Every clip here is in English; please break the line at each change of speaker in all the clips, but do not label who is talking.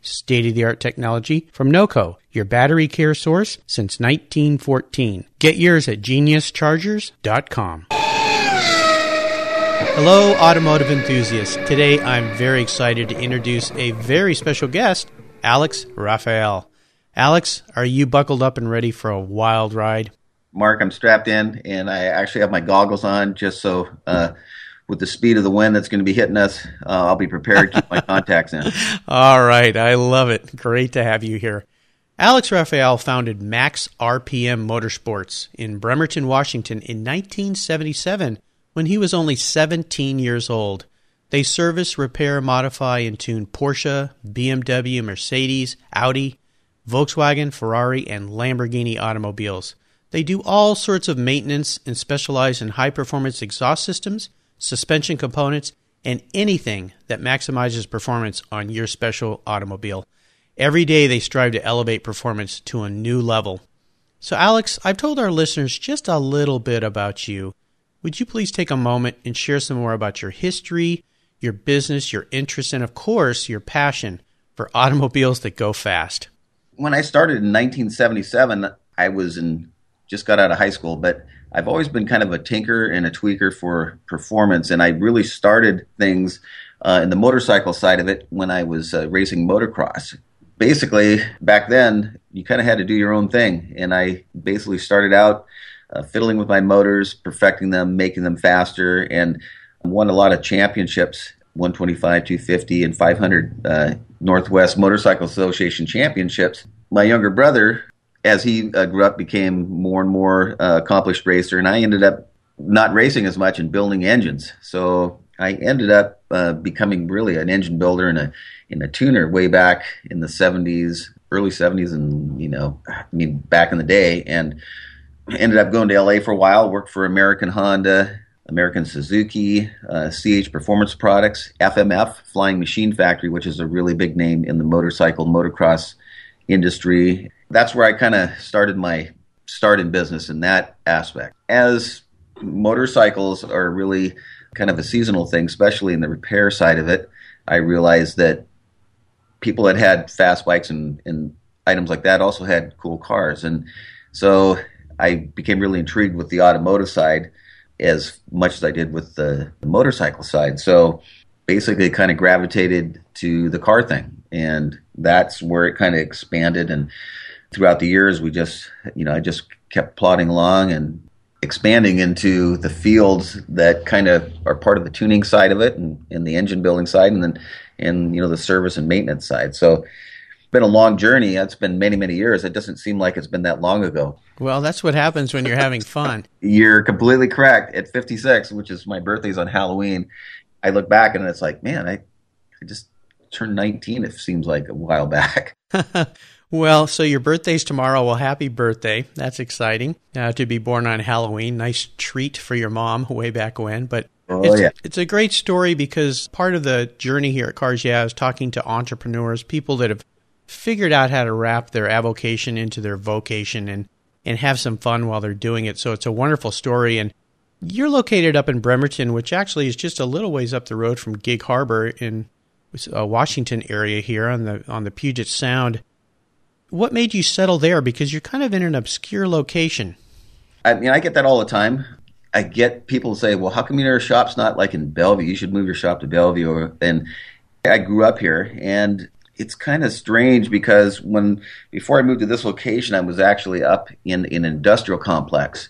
state of the art technology from NOCO, your battery care source since 1914. Get yours at geniuschargers.com. Hello, automotive enthusiasts. Today I'm very excited to introduce a very special guest, Alex Raphael. Alex, are you buckled up and ready for a wild ride?
Mark, I'm strapped in, and I actually have my goggles on just so, uh, with the speed of the wind that's going to be hitting us, uh, I'll be prepared to keep my contacts in.
All right, I love it. Great to have you here. Alex Raphael founded Max RPM Motorsports in Bremerton, Washington in 1977 when he was only 17 years old. They service, repair, modify, and tune Porsche, BMW, Mercedes, Audi, Volkswagen, Ferrari, and Lamborghini automobiles. They do all sorts of maintenance and specialize in high performance exhaust systems, suspension components, and anything that maximizes performance on your special automobile. Every day they strive to elevate performance to a new level. So, Alex, I've told our listeners just a little bit about you. Would you please take a moment and share some more about your history, your business, your interests, and of course, your passion for automobiles that go fast?
When I started in 1977, I was in just got out of high school, but I've always been kind of a tinker and a tweaker for performance, and I really started things uh, in the motorcycle side of it when I was uh, racing motocross. Basically, back then, you kind of had to do your own thing, and I basically started out uh, fiddling with my motors, perfecting them, making them faster, and won a lot of championships 125, 250, and 500 uh, Northwest Motorcycle Association championships. My younger brother as he uh, grew up, became more and more uh, accomplished racer, and I ended up not racing as much and building engines. So I ended up uh, becoming really an engine builder and a and a tuner way back in the '70s, early '70s, and you know, I mean, back in the day, and ended up going to LA for a while. Worked for American Honda. American Suzuki, uh, CH Performance Products, FMF, Flying Machine Factory, which is a really big name in the motorcycle motocross industry, that's where I kind of started my start in business in that aspect. As motorcycles are really kind of a seasonal thing, especially in the repair side of it, I realized that people that had fast bikes and, and items like that also had cool cars. And so I became really intrigued with the automotive side as much as I did with the, the motorcycle side. So basically kind of gravitated to the car thing. And that's where it kind of expanded. And throughout the years, we just, you know, I just kept plodding along and expanding into the fields that kind of are part of the tuning side of it and, and the engine building side and then, and, you know, the service and maintenance side. So, been a long journey. It's been many, many years. It doesn't seem like it's been that long ago.
Well, that's what happens when you're having fun.
you're completely correct. At 56, which is my birthday's on Halloween, I look back and it's like, man, I, I just turned 19. It seems like a while back.
Well, so your birthday's tomorrow. Well, happy birthday. That's exciting uh, to be born on Halloween. Nice treat for your mom way back when. But
oh,
it's,
yeah.
it's a great story because part of the journey here at Cars Yeah is talking to entrepreneurs, people that have figured out how to wrap their avocation into their vocation and, and have some fun while they're doing it. So it's a wonderful story. And You're located up in Bremerton, which actually is just a little ways up the road from Gig Harbor in uh, Washington area here on the on the Puget Sound. What made you settle there? Because you're kind of in an obscure location.
I mean, I get that all the time. I get people say, "Well, how come your shop's not like in Bellevue? You should move your shop to Bellevue." And I grew up here, and it's kind of strange because when before I moved to this location, I was actually up in, in an industrial complex,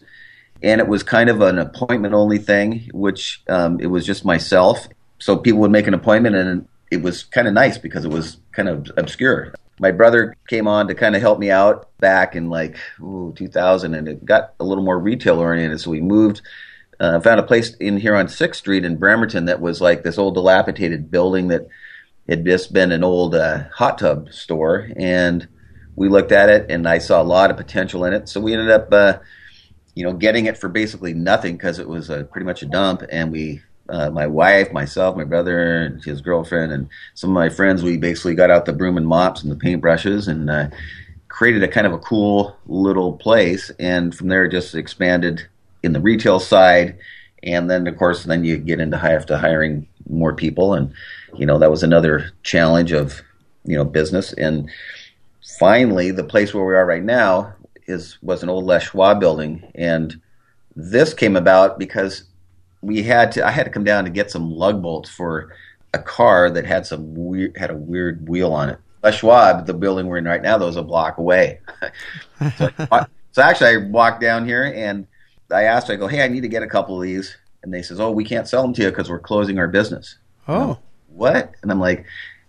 and it was kind of an appointment only thing, which um, it was just myself. So people would make an appointment, and it was kind of nice because it was kind of obscure. My brother came on to kind of help me out back in like ooh, 2000, and it got a little more retail oriented. So we moved, uh, found a place in here on Sixth Street in Bremerton that was like this old dilapidated building that had just been an old uh, hot tub store, and we looked at it, and I saw a lot of potential in it. So we ended up, uh, you know, getting it for basically nothing because it was a, pretty much a dump, and we. Uh, my wife, myself, my brother, and his girlfriend, and some of my friends, we basically got out the broom and mops and the paintbrushes and uh, created a kind of a cool little place. And from there, just expanded in the retail side. And then, of course, then you get into have to hiring more people and you know that was another challenge of you know business and finally the place where we are right now is was an old Les Schwab building and this came about because we had to I had to come down to get some lug bolts for a car that had some weird had a weird wheel on it. Les Schwab, the building we're in right now, though, is a block away. so, so actually, I walked down here and I asked, I go, hey, I need to get a couple of these, and they says, oh, we can't sell them to you because we're closing our business.
Oh,
what? And I'm like,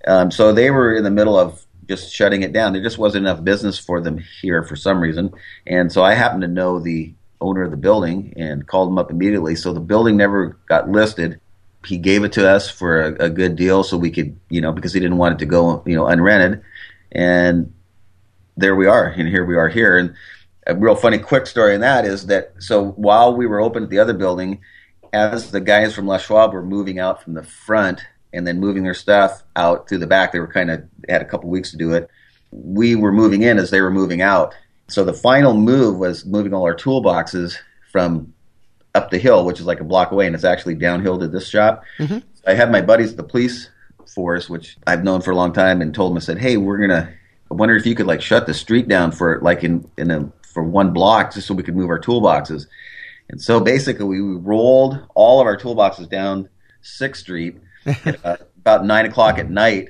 um, so they were in the middle of just shutting it down. There just wasn't enough business for them here for some reason. And so I happened to know the owner of the building and called him up immediately. So the building never got listed. He gave it to us for a, a good deal so we could, you know, because he didn't want it to go, you know, unrented. And there we are. And here we are here. And a real funny quick story in that is that so while we were open at the other building, as the guys from Les Schwab were moving out from the front and then moving their stuff out through the back. They were kind of had a couple weeks to do it. We were moving in as they were moving out. So the final move was moving all our toolboxes from up the hill, which is like a block away, and it's actually downhill to this shop. Mm-hmm. I had my buddies at the police force, which I've known for a long time, and told them I said, "Hey, we're gonna. I wonder if you could like shut the street down for like in in a for one block, just so we could move our toolboxes." And so basically, we rolled all of our toolboxes down Sixth Street uh, about nine o'clock at night,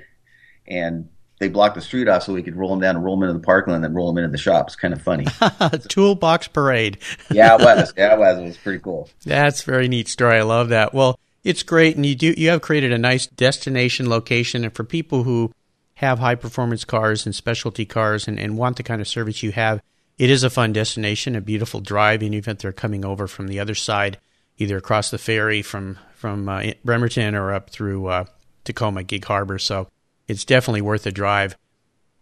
and they blocked the street off so we could roll them down and roll them into the parking lot and then roll them into the shop. It's kind of funny.
Toolbox parade.
yeah, it was. Yeah, it was. It was pretty cool.
That's a very neat story. I love that. Well, it's great, and you do you have created a nice destination location, and for people who have high performance cars and specialty cars and, and want the kind of service you have, it is a fun destination, a beautiful drive, and even if they're coming over from the other side, either across the ferry from from uh, Bremerton or up through uh, Tacoma, Gig Harbor. So it's definitely worth a drive.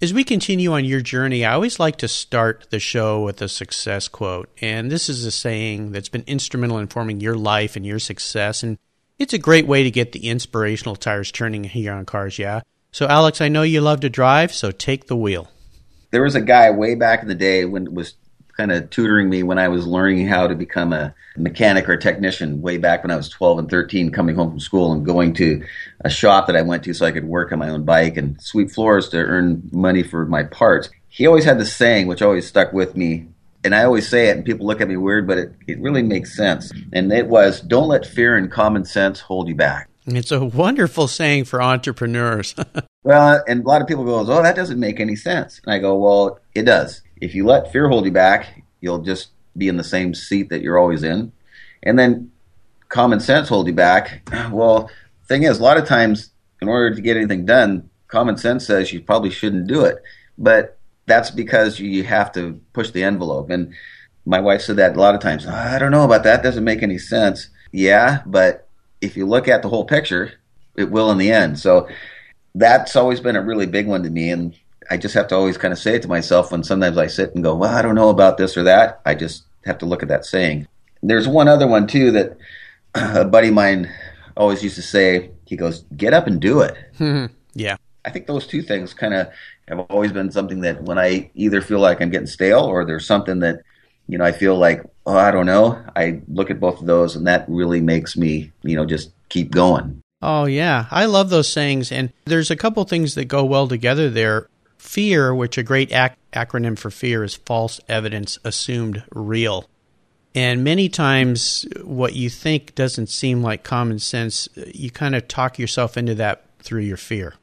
As we continue on your journey, I always like to start the show with a success quote. And this is a saying that's been instrumental in forming your life and your success. And it's a great way to get the inspirational tires turning here on Cars Yeah. So, Alex, I know you love to drive, so take the wheel.
There was a guy way back in the day when it was kind of tutoring me when I was learning how to become a mechanic or technician way back when I was 12 and 13, coming home from school and going to a shop that I went to so I could work on my own bike and sweep floors to earn money for my parts. He always had this saying, which always stuck with me. And I always say it, and people look at me weird, but it, it really makes sense. And it was, don't let fear and common sense hold you back.
It's a wonderful saying for entrepreneurs.
well, and a lot of people go, oh, that doesn't make any sense. And I go, well, it does if you let fear hold you back, you'll just be in the same seat that you're always in. And then common sense hold you back. Well, thing is, a lot of times, in order to get anything done, common sense says you probably shouldn't do it. But that's because you have to push the envelope. And my wife said that a lot of times. Ah, I don't know about that. Doesn't make any sense. Yeah, but if you look at the whole picture, it will in the end. So that's always been a really big one to me. And I just have to always kind of say it to myself when sometimes I sit and go, well, I don't know about this or that. I just have to look at that saying. There's one other one too that a buddy of mine always used to say. He goes, "Get up and do it." Mm-hmm.
yeah.
I think those two things kind of have always been something that when I either feel like I'm getting stale or there's something that you know I feel like oh, I don't know. I look at both of those, and that really makes me, you know, just keep going.
Oh, yeah. I love those sayings. And there's a couple things that go well together there. Fear, which a great ac- acronym for fear is false evidence assumed real. And many times, what you think doesn't seem like common sense, you kind of talk yourself into that through your fear.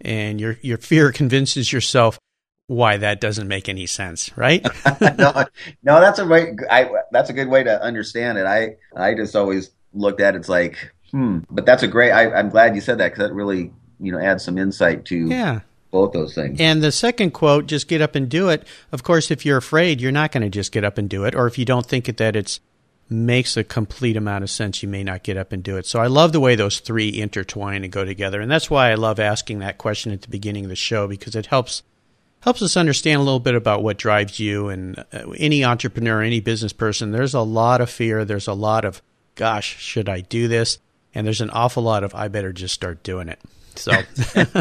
And your, your fear convinces yourself why that doesn't make any sense, right?
no, no, that's a right. I, that's a good way to understand it. I, I just always looked at it, it's like, hmm. But that's a great. I, I'm glad you said that because that really, you know, adds some insight to
yeah
both those things.
And the second quote, just get up and do it. Of course, if you're afraid, you're not going to just get up and do it. Or if you don't think that it makes a complete amount of sense, you may not get up and do it. So I love the way those three intertwine and go together. And that's why I love asking that question at the beginning of the show because it helps helps us understand a little bit about what drives you and uh, any entrepreneur, any business person. There's a lot of fear. There's a lot of, gosh, should I do this? And there's an awful lot of, I better just start doing it. So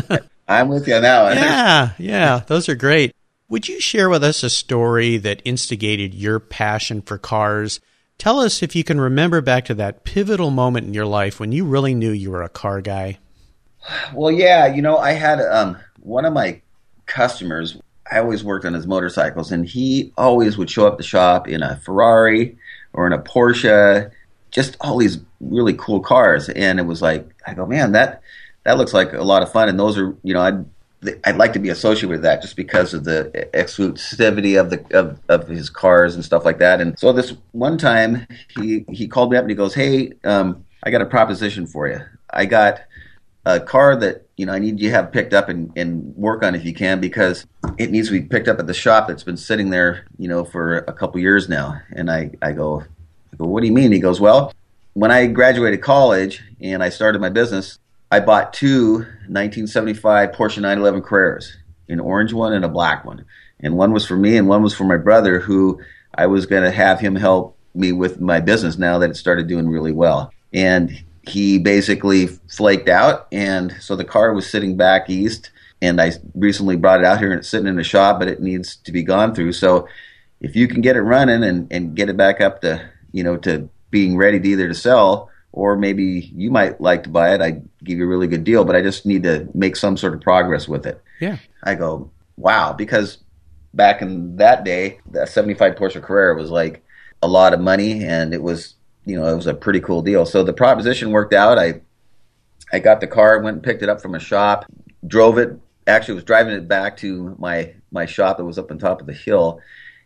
I'm with you now.
Yeah, yeah, those are great. Would you share with us a story that instigated your passion for cars? Tell us if you can remember back to that pivotal moment in your life when you really knew you were a car guy.
Well, yeah, you know, I had um, one of my customers. I always worked on his motorcycles, and he always would show up the shop in a Ferrari or in a Porsche, just all these really cool cars. And it was like, I go, man, that that looks like a lot of fun. And those are, you know, I'd I'd like to be associated with that just because of the exclusivity of the of, of his cars and stuff like that. And so this one time he he called me up and he goes, "Hey, um, I got a proposition for you. I got a car that you know I need you to have picked up and, and work on if you can because it needs to be picked up at the shop that's been sitting there, you know, for a couple years now." And I I go, I go, "What do you mean?" He goes, "Well." When I graduated college and I started my business, I bought two 1975 Porsche 911 Carreras, an orange one and a black one. And one was for me and one was for my brother, who I was going to have him help me with my business now that it started doing really well. And he basically flaked out. And so the car was sitting back east. And I recently brought it out here and it's sitting in the shop, but it needs to be gone through. So if you can get it running and, and get it back up to, you know, to being ready to either to sell or maybe you might like to buy it. I give you a really good deal, but I just need to make some sort of progress with it.
Yeah.
I go, wow, because back in that day, the 75 Porsche Carrera was like a lot of money and it was, you know, it was a pretty cool deal. So the proposition worked out. I I got the car, went and picked it up from a shop, drove it, actually was driving it back to my my shop that was up on top of the hill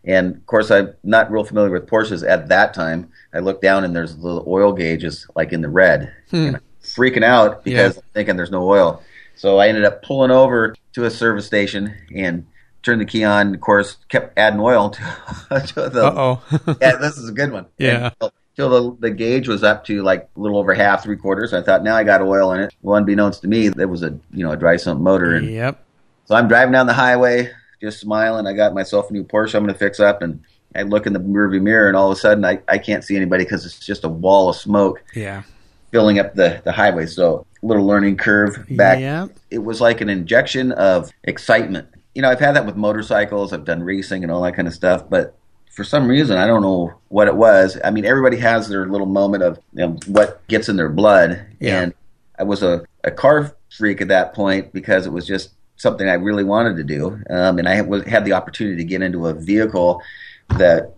and of course, I'm not real familiar with Porsches at that time. I look down and there's the oil gauges like in the red, hmm. freaking out because yeah. I'm thinking there's no oil. So I ended up pulling over to a service station and turned the key on. Of course, kept adding oil to, to the.
oh.
yeah, this is a good one.
Yeah.
Until the, the gauge was up to like a little over half, three quarters. I thought now I got oil in it. Well, unbeknownst to me, it was a you know a dry sump motor. And
yep.
So I'm driving down the highway, just smiling. I got myself a new Porsche I'm going to fix up, and I look in the rearview mirror, and all of a sudden I, I can't see anybody because it's just a wall of smoke.
Yeah.
Filling up the, the highway. So little learning curve back.
Yeah.
It was like an injection of excitement. You know, I've had that with motorcycles. I've done racing and all that kind of stuff, but for some reason, I don't know what it was. I mean, everybody has their little moment of you know, what gets in their blood.
Yeah.
And I was a, a car freak at that point because it was just something I really wanted to do, um, and I had the opportunity to get into a vehicle that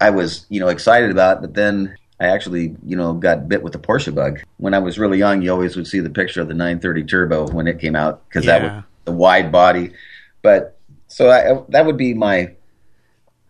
I was, you know, excited about. But then I actually, you know, got bit with the Porsche bug. When I was really young, you always would see the picture of the 930 Turbo when it came out because
yeah.
that was the wide body. But so I, that would be my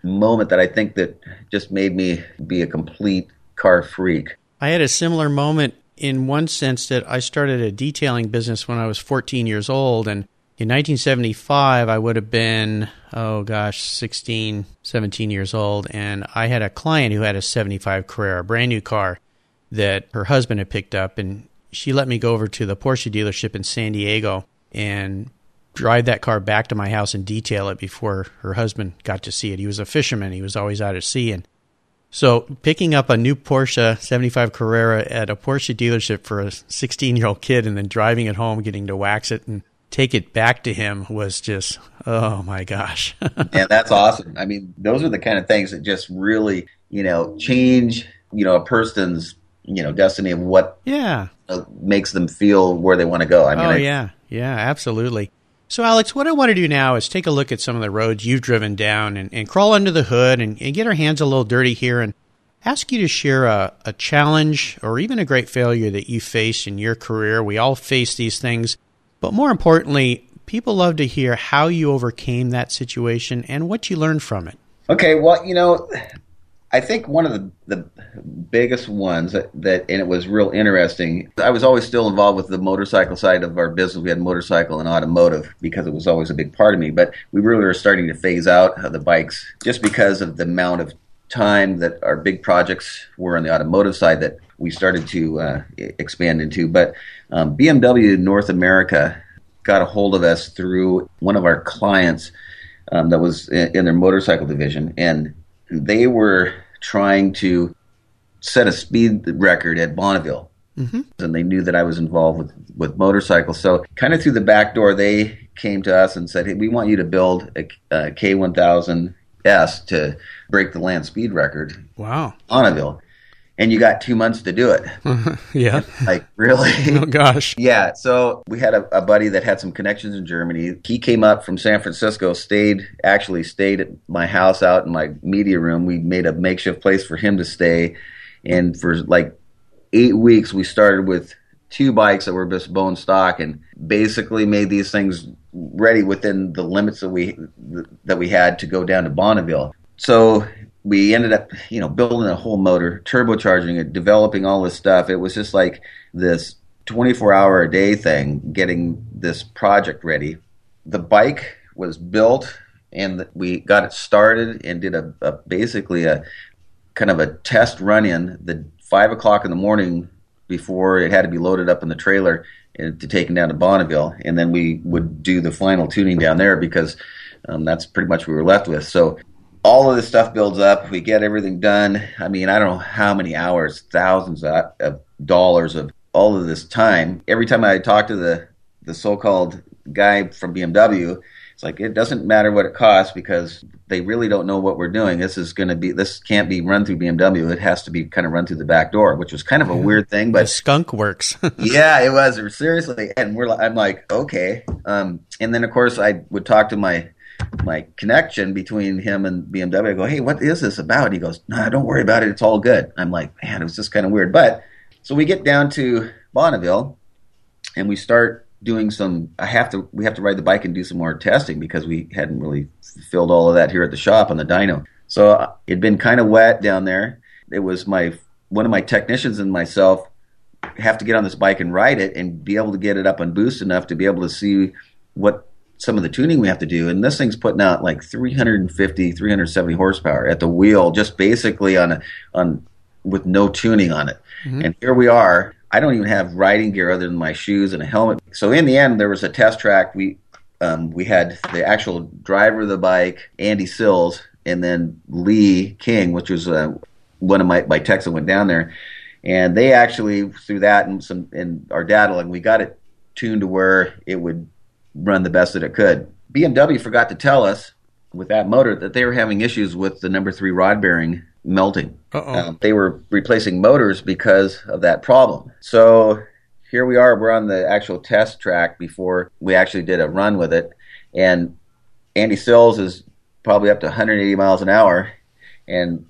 moment that I think that just made me be a complete car freak.
I had a similar moment in one sense that I started a detailing business when I was 14 years old and in 1975, I would have been, oh gosh, 16, 17 years old, and I had a client who had a 75 Carrera, a brand new car that her husband had picked up, and she let me go over to the Porsche dealership in San Diego and drive that car back to my house and detail it before her husband got to see it. He was a fisherman, he was always out at sea, and so picking up a new Porsche 75 Carrera at a Porsche dealership for a 16 year old kid and then driving it home, getting to wax it and take it back to him was just oh my gosh
yeah that's awesome i mean those are the kind of things that just really you know, change, you know, a person's, you know, destiny of what
Yeah.
uh, makes them feel where they want to go. I mean,
Oh,
I-
yeah. Yeah, absolutely. So, Alex, what I want to do now is take a look at some of the roads you've driven down and, and crawl under the hood and, and get our hands a little dirty here and ask you to share a, a challenge or even a great failure that you faced in your career. We all face these things, but more importantly, people love to hear how you overcame that situation and what you learned from it.
Okay, well, you know, I think one of the, the biggest ones that, that, and it was real interesting. I was always still involved with the motorcycle side of our business. We had motorcycle and automotive because it was always a big part of me. But we really were starting to phase out the bikes just because of the amount of time that our big projects were on the automotive side that we started to uh, expand into. But um, BMW North America got a hold of us through one of our clients um, that was in, in their motorcycle division, and they were trying to set a speed record at Bonneville. Mm-hmm. And they knew that I was involved with, with motorcycles. So, kind of through the back door, they came to us and said, Hey, we want you to build a, a K1000S to break the land speed record,
Wow.
Bonneville. And you got two months to do it.
Yeah.
Like, really?
oh, gosh.
Yeah, so we had a, a buddy that had some connections in Germany. He came up from San Francisco, stayed actually stayed at my house out in my media room. We made a makeshift place for him to stay, and for like eight weeks, we started with two bikes that were just bone stock, and basically made these things ready within the limits that we that we had to go down to Bonneville. So we ended up, you know, building a whole motor, turbocharging it, developing all this stuff. It was just like this 24 hour a day thing, getting this project ready. The bike was built and we got it started and did a, a basically a kind of a test run in the five o'clock in the morning before it had to be loaded up in the trailer and to take it down to Bonneville. And then we would do the final tuning down there because um, that's pretty much what we were left with. So all of this stuff builds up. We get everything done. I mean, I don't know how many hours, thousands of, of dollars of all of this time. Every time I talk to the the so-called guy from BMW, it's like it doesn't matter what it costs because they really don't know what we're doing. This is going to be this can't be run through BMW. It has to be kind of run through the back door, which was kind of a weird thing,
The
but
skunk works.
yeah, it was seriously. And we're, I'm like, okay. Um, and then of course I would talk to my my connection between him and BMW. I go, hey, what is this about? He goes, nah, don't worry about it. It's all good. I'm like, man, it was just kind of weird. But so we get down to Bonneville, and we start doing some. I have to. We have to ride the bike and do some more testing because we hadn't really filled all of that here at the shop on the dyno. So uh, it'd been kind of wet down there. It was my one of my technicians and myself have to get on this bike and ride it and be able to get it up and boost enough to be able to see what some of the tuning we have to do. And this thing's putting out like 350, 370 horsepower at the wheel, just basically on a, on with no tuning on it. And here we are. I don't even have riding gear other than my shoes and a helmet. So in the end, there was a test track. We um, we had the actual driver of the bike, Andy Sills, and then Lee King, which was uh, one of my my techs that went down there, and they actually through that and some and our data, and we got it tuned to where it would run the best that it could. BMW forgot to tell us with that motor that they were having issues with the number three rod bearing melting. Um, they were replacing motors because of that problem. So here we are. We're on the actual test track before we actually did a run with it, and Andy Sills is probably up to 180 miles an hour, and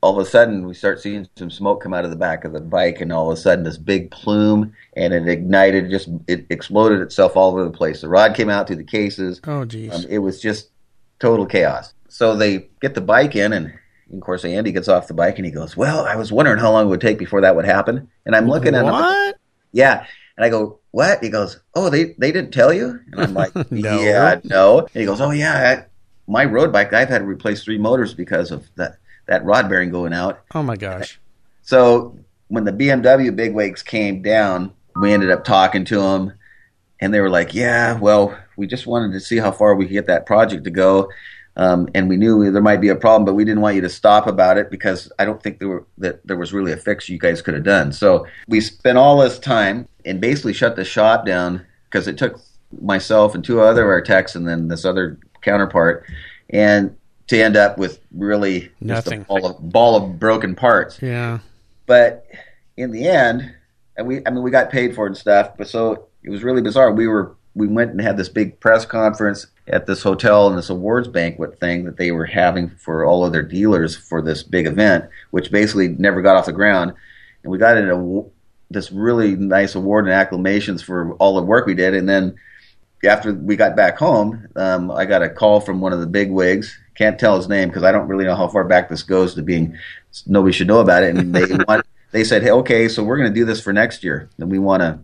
all of a sudden we start seeing some smoke come out of the back of the bike, and all of a sudden this big plume, and it ignited, just it exploded itself all over the place. The rod came out through the cases.
oh, geez.
Um, it was just total chaos. So they get the bike in, and of course Andy gets off the bike and he goes, "Well, I was wondering how long it would take before that would happen." And I'm looking at him,
what?
yeah, and I go, "What?" He goes, "Oh, they they didn't tell you?" And I'm like,
No.
"Yeah, no." And he goes, "Oh yeah, I, my road bike, I've had to replace three motors because of that that rod bearing going out."
Oh, my gosh.
So when the BMW bigwigs came down, we ended up talking to them, and they were like, "Yeah, well, we just wanted to see how far we could get that project to go." Um, and we knew there might be a problem, but we didn't want you to stop about it because I don't think there were that there was really a fix you guys could have done. So we spent all this time and basically shut the shop down because it took myself and two other of our techs and then this other counterpart and to end up with really just
Nothing.
a ball of, ball of broken parts.
Yeah.
But in the end, and we I mean we got paid for it and stuff, but so it was really bizarre. We were we went and had this big press conference at this hotel and this awards banquet thing that they were having for all of their dealers for this big event, which basically never got off the ground. And we got a, this really nice award and acclamations for all the work we did. And then after we got back home, um, I got a call from one of the big wigs. Can't tell his name because I don't really know how far back this goes to being nobody should know about it. And they want, they said, hey, okay, so we're going to do this for next year, and we want to.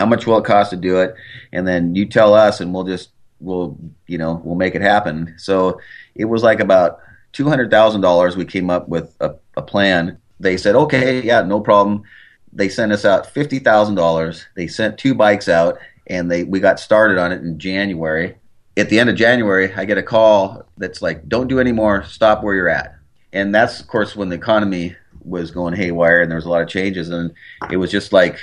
How much will it cost to do it? And then you tell us, and we'll just we'll you know we'll make it happen. So it was like about two hundred thousand dollars. We came up with a, a plan. They said, okay, yeah, no problem. They sent us out fifty thousand dollars. They sent two bikes out, and they we got started on it in January. At the end of January, I get a call that's like, "Don't do any more. Stop where you're at." And that's of course when the economy was going haywire and there was a lot of changes, and it was just like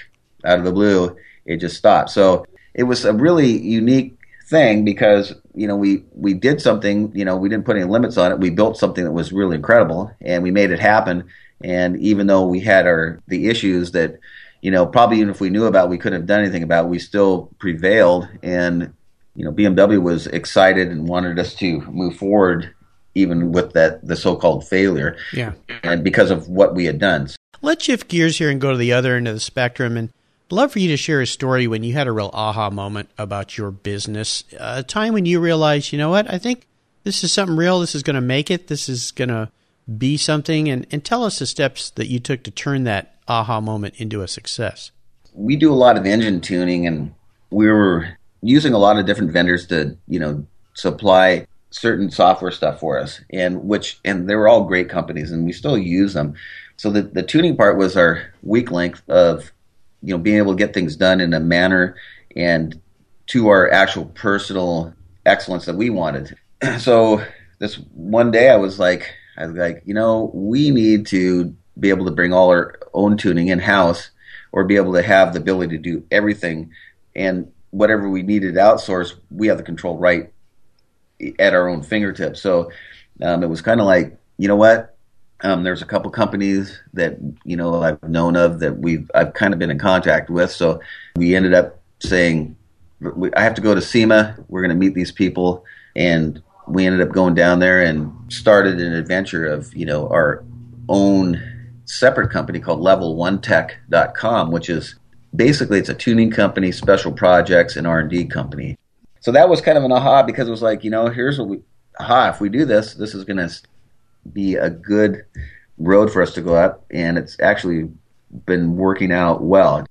out of the blue, it just stopped. So it was a really unique thing because you know we we did something. You know, we didn't put any limits on it. We built something that was really incredible, and we made it happen. And even though we had our the issues that you know probably even if we knew about, we couldn't have done anything about, we still prevailed. And you know, BMW was excited and wanted us to move forward, even with that the so-called failure,
Yeah.
and because of what we had done.
Let's shift gears here and go to the other end of the spectrum. And I'd love for you to share a story when you had a real aha moment about your business, a time when you realized, you know what, I think this is something real. This is going to make it. This is going to be something. And, and tell us the steps that you took to turn that aha moment into a success.
we do a lot of engine tuning and we were using a lot of different vendors to you know supply certain software stuff for us and which and they were all great companies and we still use them so the, the tuning part was our weak link of you know being able to get things done in a manner and to our actual personal excellence that we wanted. So this one day i was like i was like you know we need to be able to bring all our own tuning in house or be able to have the ability to do everything. And whatever we needed to outsource we have the control right at our own fingertips. So um, it was kind of like you know what um, there's a couple companies that you know I've known of that we've I've kind of been in contact with. So we ended up saying I have to go to SEMA. We're going to meet these people. And we ended up going down there and started an adventure of you know our own separate company called level1tech.com which is basically it's a tuning company special projects and r&d company. So that was kind of an aha because it was like you know here's what we aha if we do this this is going to be a good road for us to go up and it's actually been working out well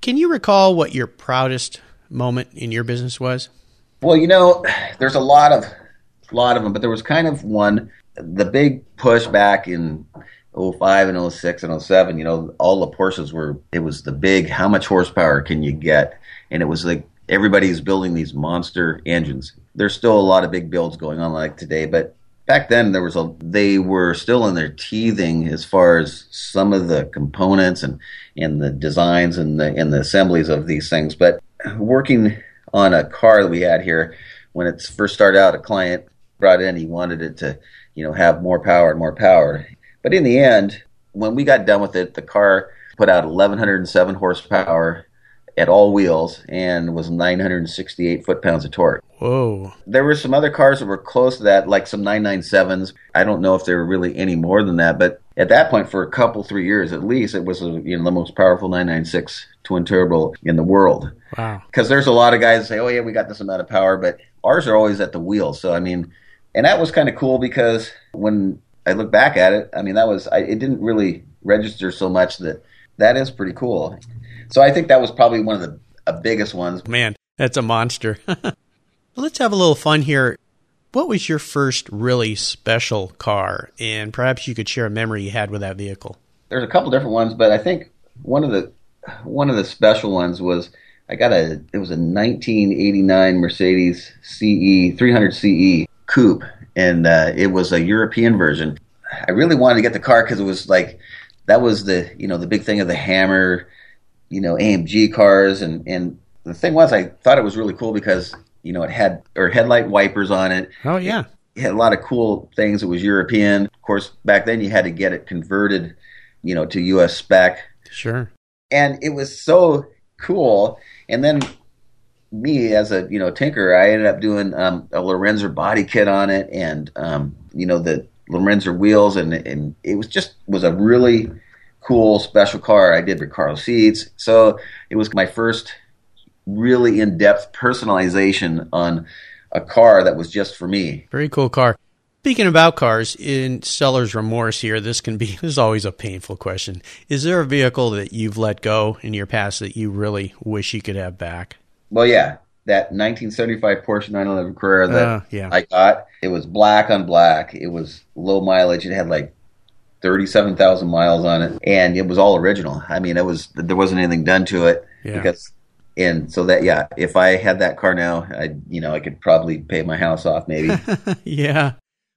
Can you recall what your proudest moment in your business was?
Well, you know, there's a lot of lot of them, but there was kind of one the big push back in 05 and 06 and 07, you know, all the Porsches were it was the big how much horsepower can you get? And it was like everybody's building these monster engines. There's still a lot of big builds going on like today, but back then there was a they were still in their teething as far as some of the components and and the designs and the and the assemblies of these things. But working on a car that we had here when it first started out, a client brought in he wanted it to you know have more power and more power. But in the end, when we got done with it, the car put out 1107 horsepower at all wheels and was 968 foot pounds of torque.
Whoa.
There were some other cars that were close to that, like some 997s. I don't know if they were really any more than that, but at that point, for a couple, three years at least, it was uh, you know the most powerful 996 twin turbo in the world.
Wow.
Because there's a lot of guys that say, "Oh yeah, we got this amount of power," but ours are always at the wheel. So I mean, and that was kind of cool because when I look back at it, I mean that was I, it didn't really register so much that that is pretty cool. So I think that was probably one of the uh, biggest ones.
Man, that's a monster. Let's have a little fun here. What was your first really special car? And perhaps you could share a memory you had with that vehicle.
There's a couple different ones, but I think one of the one of the special ones was I got a it was a 1989 Mercedes CE 300 CE coupe, and uh, it was a European version. I really wanted to get the car because it was like that was the you know the big thing of the Hammer, you know AMG cars, and and the thing was I thought it was really cool because you know it had or headlight wipers on it.
Oh, yeah.
it had a lot of cool things. It was European. Of course, back then you had to get it converted, you know, to US spec.
Sure.
And it was so cool. And then me as a, you know, tinker, I ended up doing um, a Lorinser body kit on it and um, you know, the Lorinser wheels and and it was just was a really cool special car. I did Recaro seats. So it was my first really in-depth personalization on a car that was just for me.
Very cool car. Speaking about cars, in seller's remorse here, this can be this is always a painful question. Is there a vehicle that you've let go in your past that you really wish you could have back?
Well, yeah, that 1975 Porsche 911 Carrera that
Uh, yeah.
I got. It was black on black. It was low mileage. It had like 37,000 miles on it, and it was all original. I mean, it was there wasn't anything done to it
Yeah.
because. And so that yeah, if I had that car now, I you know I could probably pay my house off maybe.
yeah.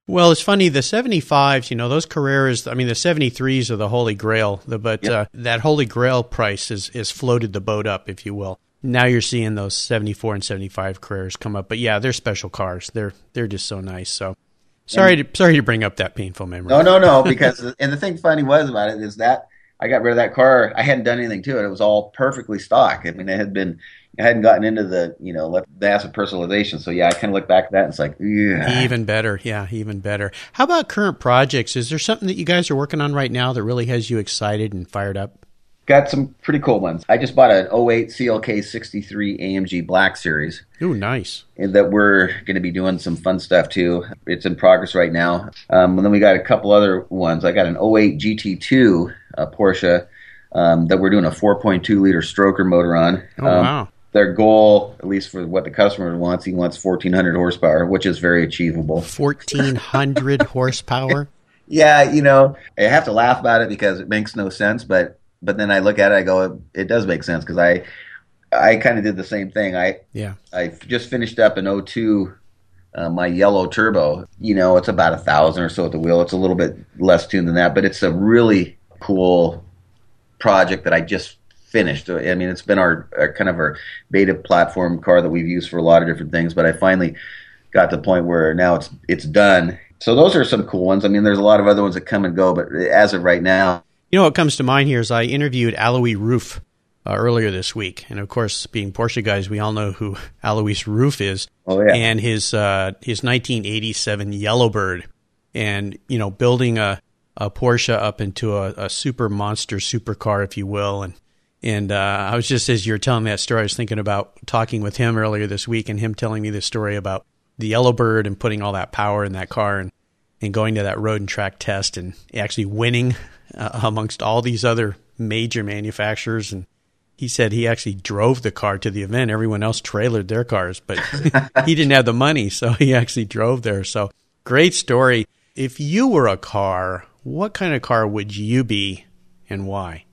Well, it's funny. The 75s, you know, those Carreras, I mean, the 73s are the holy grail. The, but
Yep.
uh, that holy grail price has, has floated the boat up, if you will. Now you're seeing those 74 and 75 Carreras come up. But yeah, they're special cars. They're they're just so nice. So sorry to sorry to bring up that painful memory.
No, no, no. Because and the thing funny was about it is that I got rid of that car. I hadn't done anything to it. It was all perfectly stock. I mean, it had been. I hadn't gotten into the you know the acid personalization. So yeah, I kind of look back at that and it's like, yeah.
Even better. Yeah, even better. How about current projects? Is there something that you guys are working on right now that really has you excited and fired up?
Got some pretty cool ones. I just bought an 08 CLK 63 AMG Black Series.
Ooh, nice.
and that we're going to be doing some fun stuff too. It's in progress right now. Um, and then we got a couple other ones. I got an 08 GT2 uh, Porsche um, that we're doing a 4.2 liter stroker motor on.
Oh,
Um,
wow.
Their goal, at least for what the customer wants, he wants 1400 horsepower, which is very achievable.
1400 horsepower.
Yeah, you know, I have to laugh about it because it makes no sense, but but then I look at it, I go, it, it does make sense because I I kind of did the same thing. I
Yeah.
I just finished up an O2, uh, my yellow turbo. You know, it's about a thousand or so at the wheel. It's a little bit less tuned than that, but it's a really cool project that I just finished. I mean, it's been our, our kind of our beta platform car that we've used for a lot of different things, but I finally got to the point where now it's it's done. So those are some cool ones. I mean, there's a lot of other ones that come and go, but as of right now,
You know what comes to mind here is I interviewed Alois Ruf uh, earlier this week, and of course, being Porsche guys, we all know who Alois Ruf is.
Oh, yeah.
And his uh, his 1987 Yellowbird, and you know, building a a Porsche up into a, a super monster supercar, if you will, and and uh, I was just as you're telling that story, I was thinking about talking with him earlier this week, and him telling me this story about the Yellowbird and putting all that power in that car, and and going to that road and track test and actually winning uh, amongst all these other major manufacturers and he said he actually drove the car to the event everyone else trailered their cars but he didn't have the money so he actually drove there so great story if you were a car what kind of car would you be and why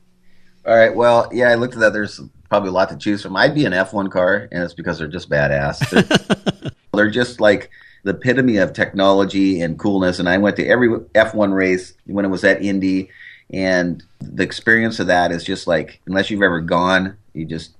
All right. Well, yeah, I looked at that. There's probably a lot to choose from. I'd be an F1 car, and it's because they're just badass. They're, they're just like the epitome of technology and coolness. And I went to every F1 race when it was at Indy, and the experience of that is just like unless you've ever gone, you just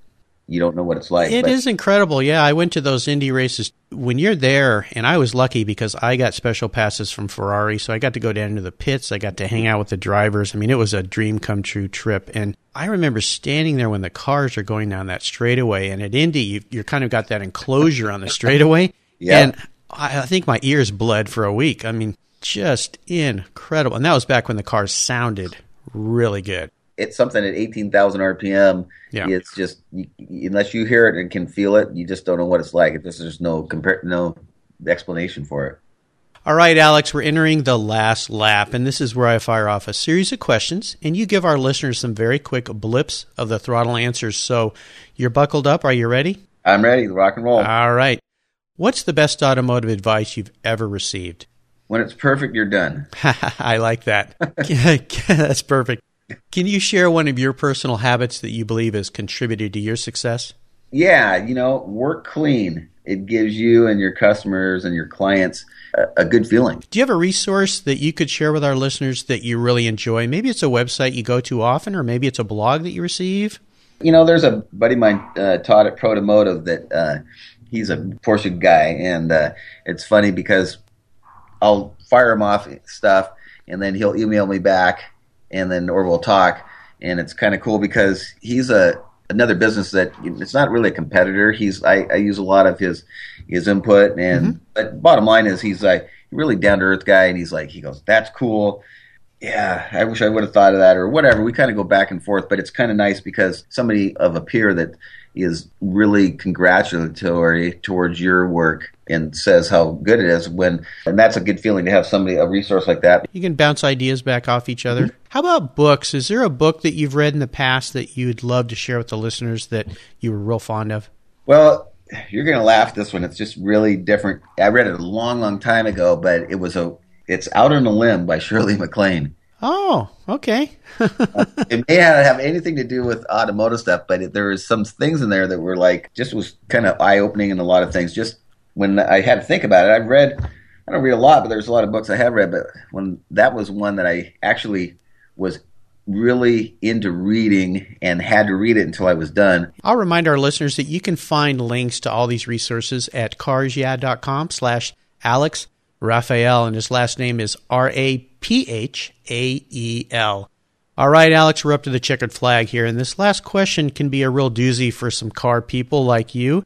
you don't know what it's like.
It
But-
is incredible. Yeah, I went to those Indy races. When you're there, and I was lucky because I got special passes from Ferrari, so I got to go down to the pits. I got to hang out with the drivers. I mean, it was a dream come true trip. And I remember standing there when the cars are going down that straightaway. And at Indy, you, you're kind of got that enclosure on the straightaway.
Yeah.
And I, I think my ears bled for a week. I mean, just incredible. And that was back when the cars sounded really good.
it's something at 18,000 RPM.
Yeah.
It's just you, unless you hear it and can feel it, you just don't know what it's like. There's just no compare, no explanation for it.
All right, Alex, we're entering the last lap, and this is where I fire off a series of questions, and you give our listeners some very quick blips of the throttle answers. So you're buckled up. Are you ready?
I'm ready rock and roll.
All right. What's the best automotive advice you've ever received?
When it's perfect, you're done.
I like that. That's perfect. Can you share one of your personal habits that you believe has contributed to your success?
Yeah, you know, work clean. It gives you and your customers and your clients a, a good feeling.
Do you have a resource that you could share with our listeners that you really enjoy? Maybe it's a website you go to often, or maybe it's a blog that you receive.
You know, there's a buddy of mine, uh, Todd at Protomotive, that uh, he's a Porsche guy, and uh, it's funny because I'll fire him off stuff, and then he'll email me back, and then or we'll talk, and it's kind of cool because he's a another business that it's not really a competitor. He's I, I use a lot of his his input, and mm-hmm. but bottom line is he's like really down to earth guy, and he's like he goes that's cool. Yeah, I wish I would have thought of that or whatever. We kind of go back and forth, but it's kind of nice because somebody of a peer that is really congratulatory towards your work and says how good it is when and that's a good feeling to have somebody a resource like that.
You can bounce ideas back off each other. Mm-hmm. how about books? Is there a book that you've read in the past that you'd love to share with the listeners that you were real fond of?
Well you're going to laugh this one. It's just really different. I read it a long long time ago but it was a it's out on a limb by shirley maclaine
Oh, okay.
it may not have anything to do with automotive stuff, but it, there was some things in there that were like just was kind of eye opening in a lot of things. Just when I had to think about it, I've read. I don't read a lot, but there's a lot of books I have read. But when that was one that I actually was really into reading and had to read it until I was done.
I'll remind our listeners that you can find links to all these resources at carsyeah.com slash Alex Raphael, and his last name is R A P H A E L. All right, Alex, we're up to the checkered flag here, and this last question can be a real doozy for some car people like you.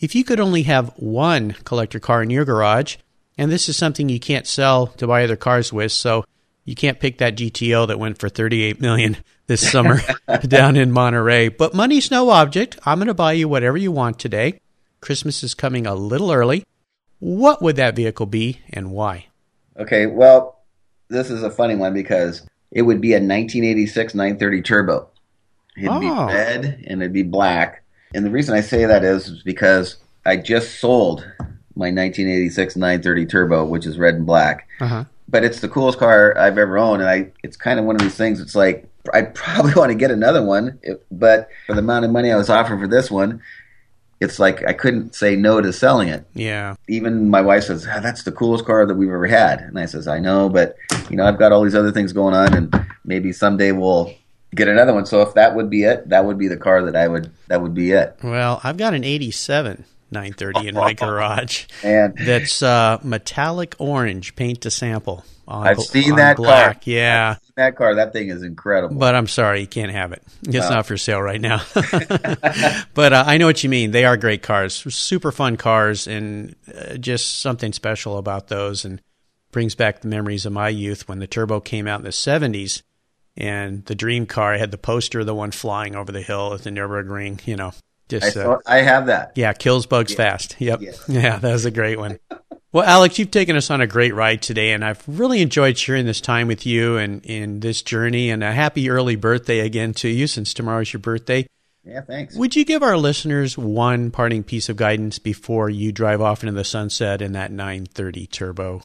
If you could only have one collector car in your garage, and this is something you can't sell to buy other cars with, so you can't pick that GTO that went for 38 million this summer down in Monterey. But money's no object. I'm going to buy you whatever you want today. Christmas is coming a little early. What would that vehicle be and why?
Okay, well, this is a funny one because it would be a 1986 930 turbo. It'd oh. be red and it'd be black. And the reason I say that is because I just sold my 1986 930 turbo, which is red and black. Uh-huh. But it's the coolest car I've ever owned, and I it's kind of one of these things. It's like I'd probably want to get another one, if, but for the amount of money I was offered for this one, it's like I couldn't say no to selling it.
Yeah.
Even my wife says, ah, "That's the coolest car that we've ever had," and I says, "I know, but you know, I've got all these other things going on, and maybe someday we'll get another one." So if that would be it, that would be the car that I would. That would be it.
Well, I've got an '87 930 in my garage. And that's uh, metallic orange paint to sample.
On, I've seen that black.
car. Yeah,
that car. That thing is incredible.
But I'm sorry, you can't have it. It's no. not for sale right now. but uh, I know what you mean. They are great cars, super fun cars, and uh, just something special about those, and brings back the memories of my youth when the turbo came out in the 70s. And the dream car, I had the poster of the one flying over the hill at the Nurburgring. You know,
just I, uh, I have that.
Yeah, kills bugs yeah. fast. Yep. Yeah. yeah, that was a great one. Well, Alex, you've taken us on a great ride today, and I've really enjoyed sharing this time with you and in this journey. And a happy early birthday again to you, since tomorrow's your birthday.
Yeah, thanks.
Would you give our listeners one parting piece of guidance before you drive off into the sunset in that 930 turbo?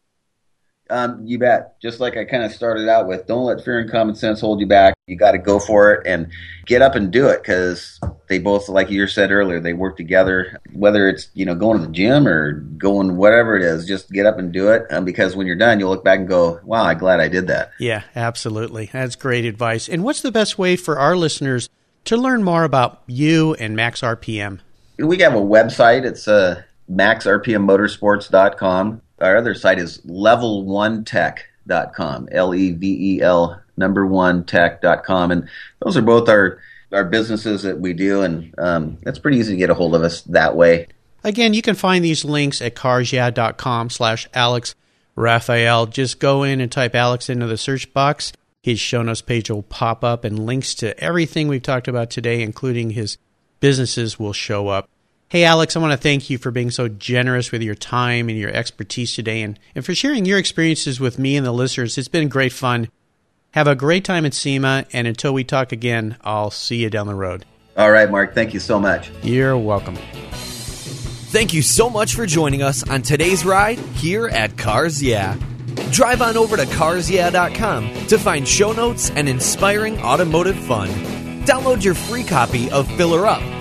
Um, you bet. Just like I kind of started out with, don't let fear and common sense hold you back. You got to go for it and get up and do it because they both, like you said earlier, they work together. Whether it's you know going to the gym or going whatever it is, just get up and do it. Um, because when you're done, you'll look back and go, "Wow, I'm glad I did that."
Yeah, absolutely. That's great advice. And what's the best way for our listeners to learn more about you and Max RPM?
We have a website. It's uh, maxrpmmotorsports.com our other site is level1tech.com, L E V E L number one tech.com. And those are both our, our businesses that we do. And um, it's pretty easy to get a hold of us that way.
Again, you can find these links at carsyeah.com slash Alex Raphael. Just go in and type Alex into the search box. His show notes page will pop up and links to everything we've talked about today, including his businesses, will show up. Hey, Alex, I want to thank you for being so generous with your time and your expertise today and, and for sharing your experiences with me and the listeners. It's been great fun. Have a great time at SEMA, and until we talk again, I'll see you down the road.
All right, Mark. Thank you so much.
You're welcome.
Thank you so much for joining us on today's ride here at Cars Yeah. Drive on over to carsyeah.com to find show notes and inspiring automotive fun. Download your free copy of Filler Up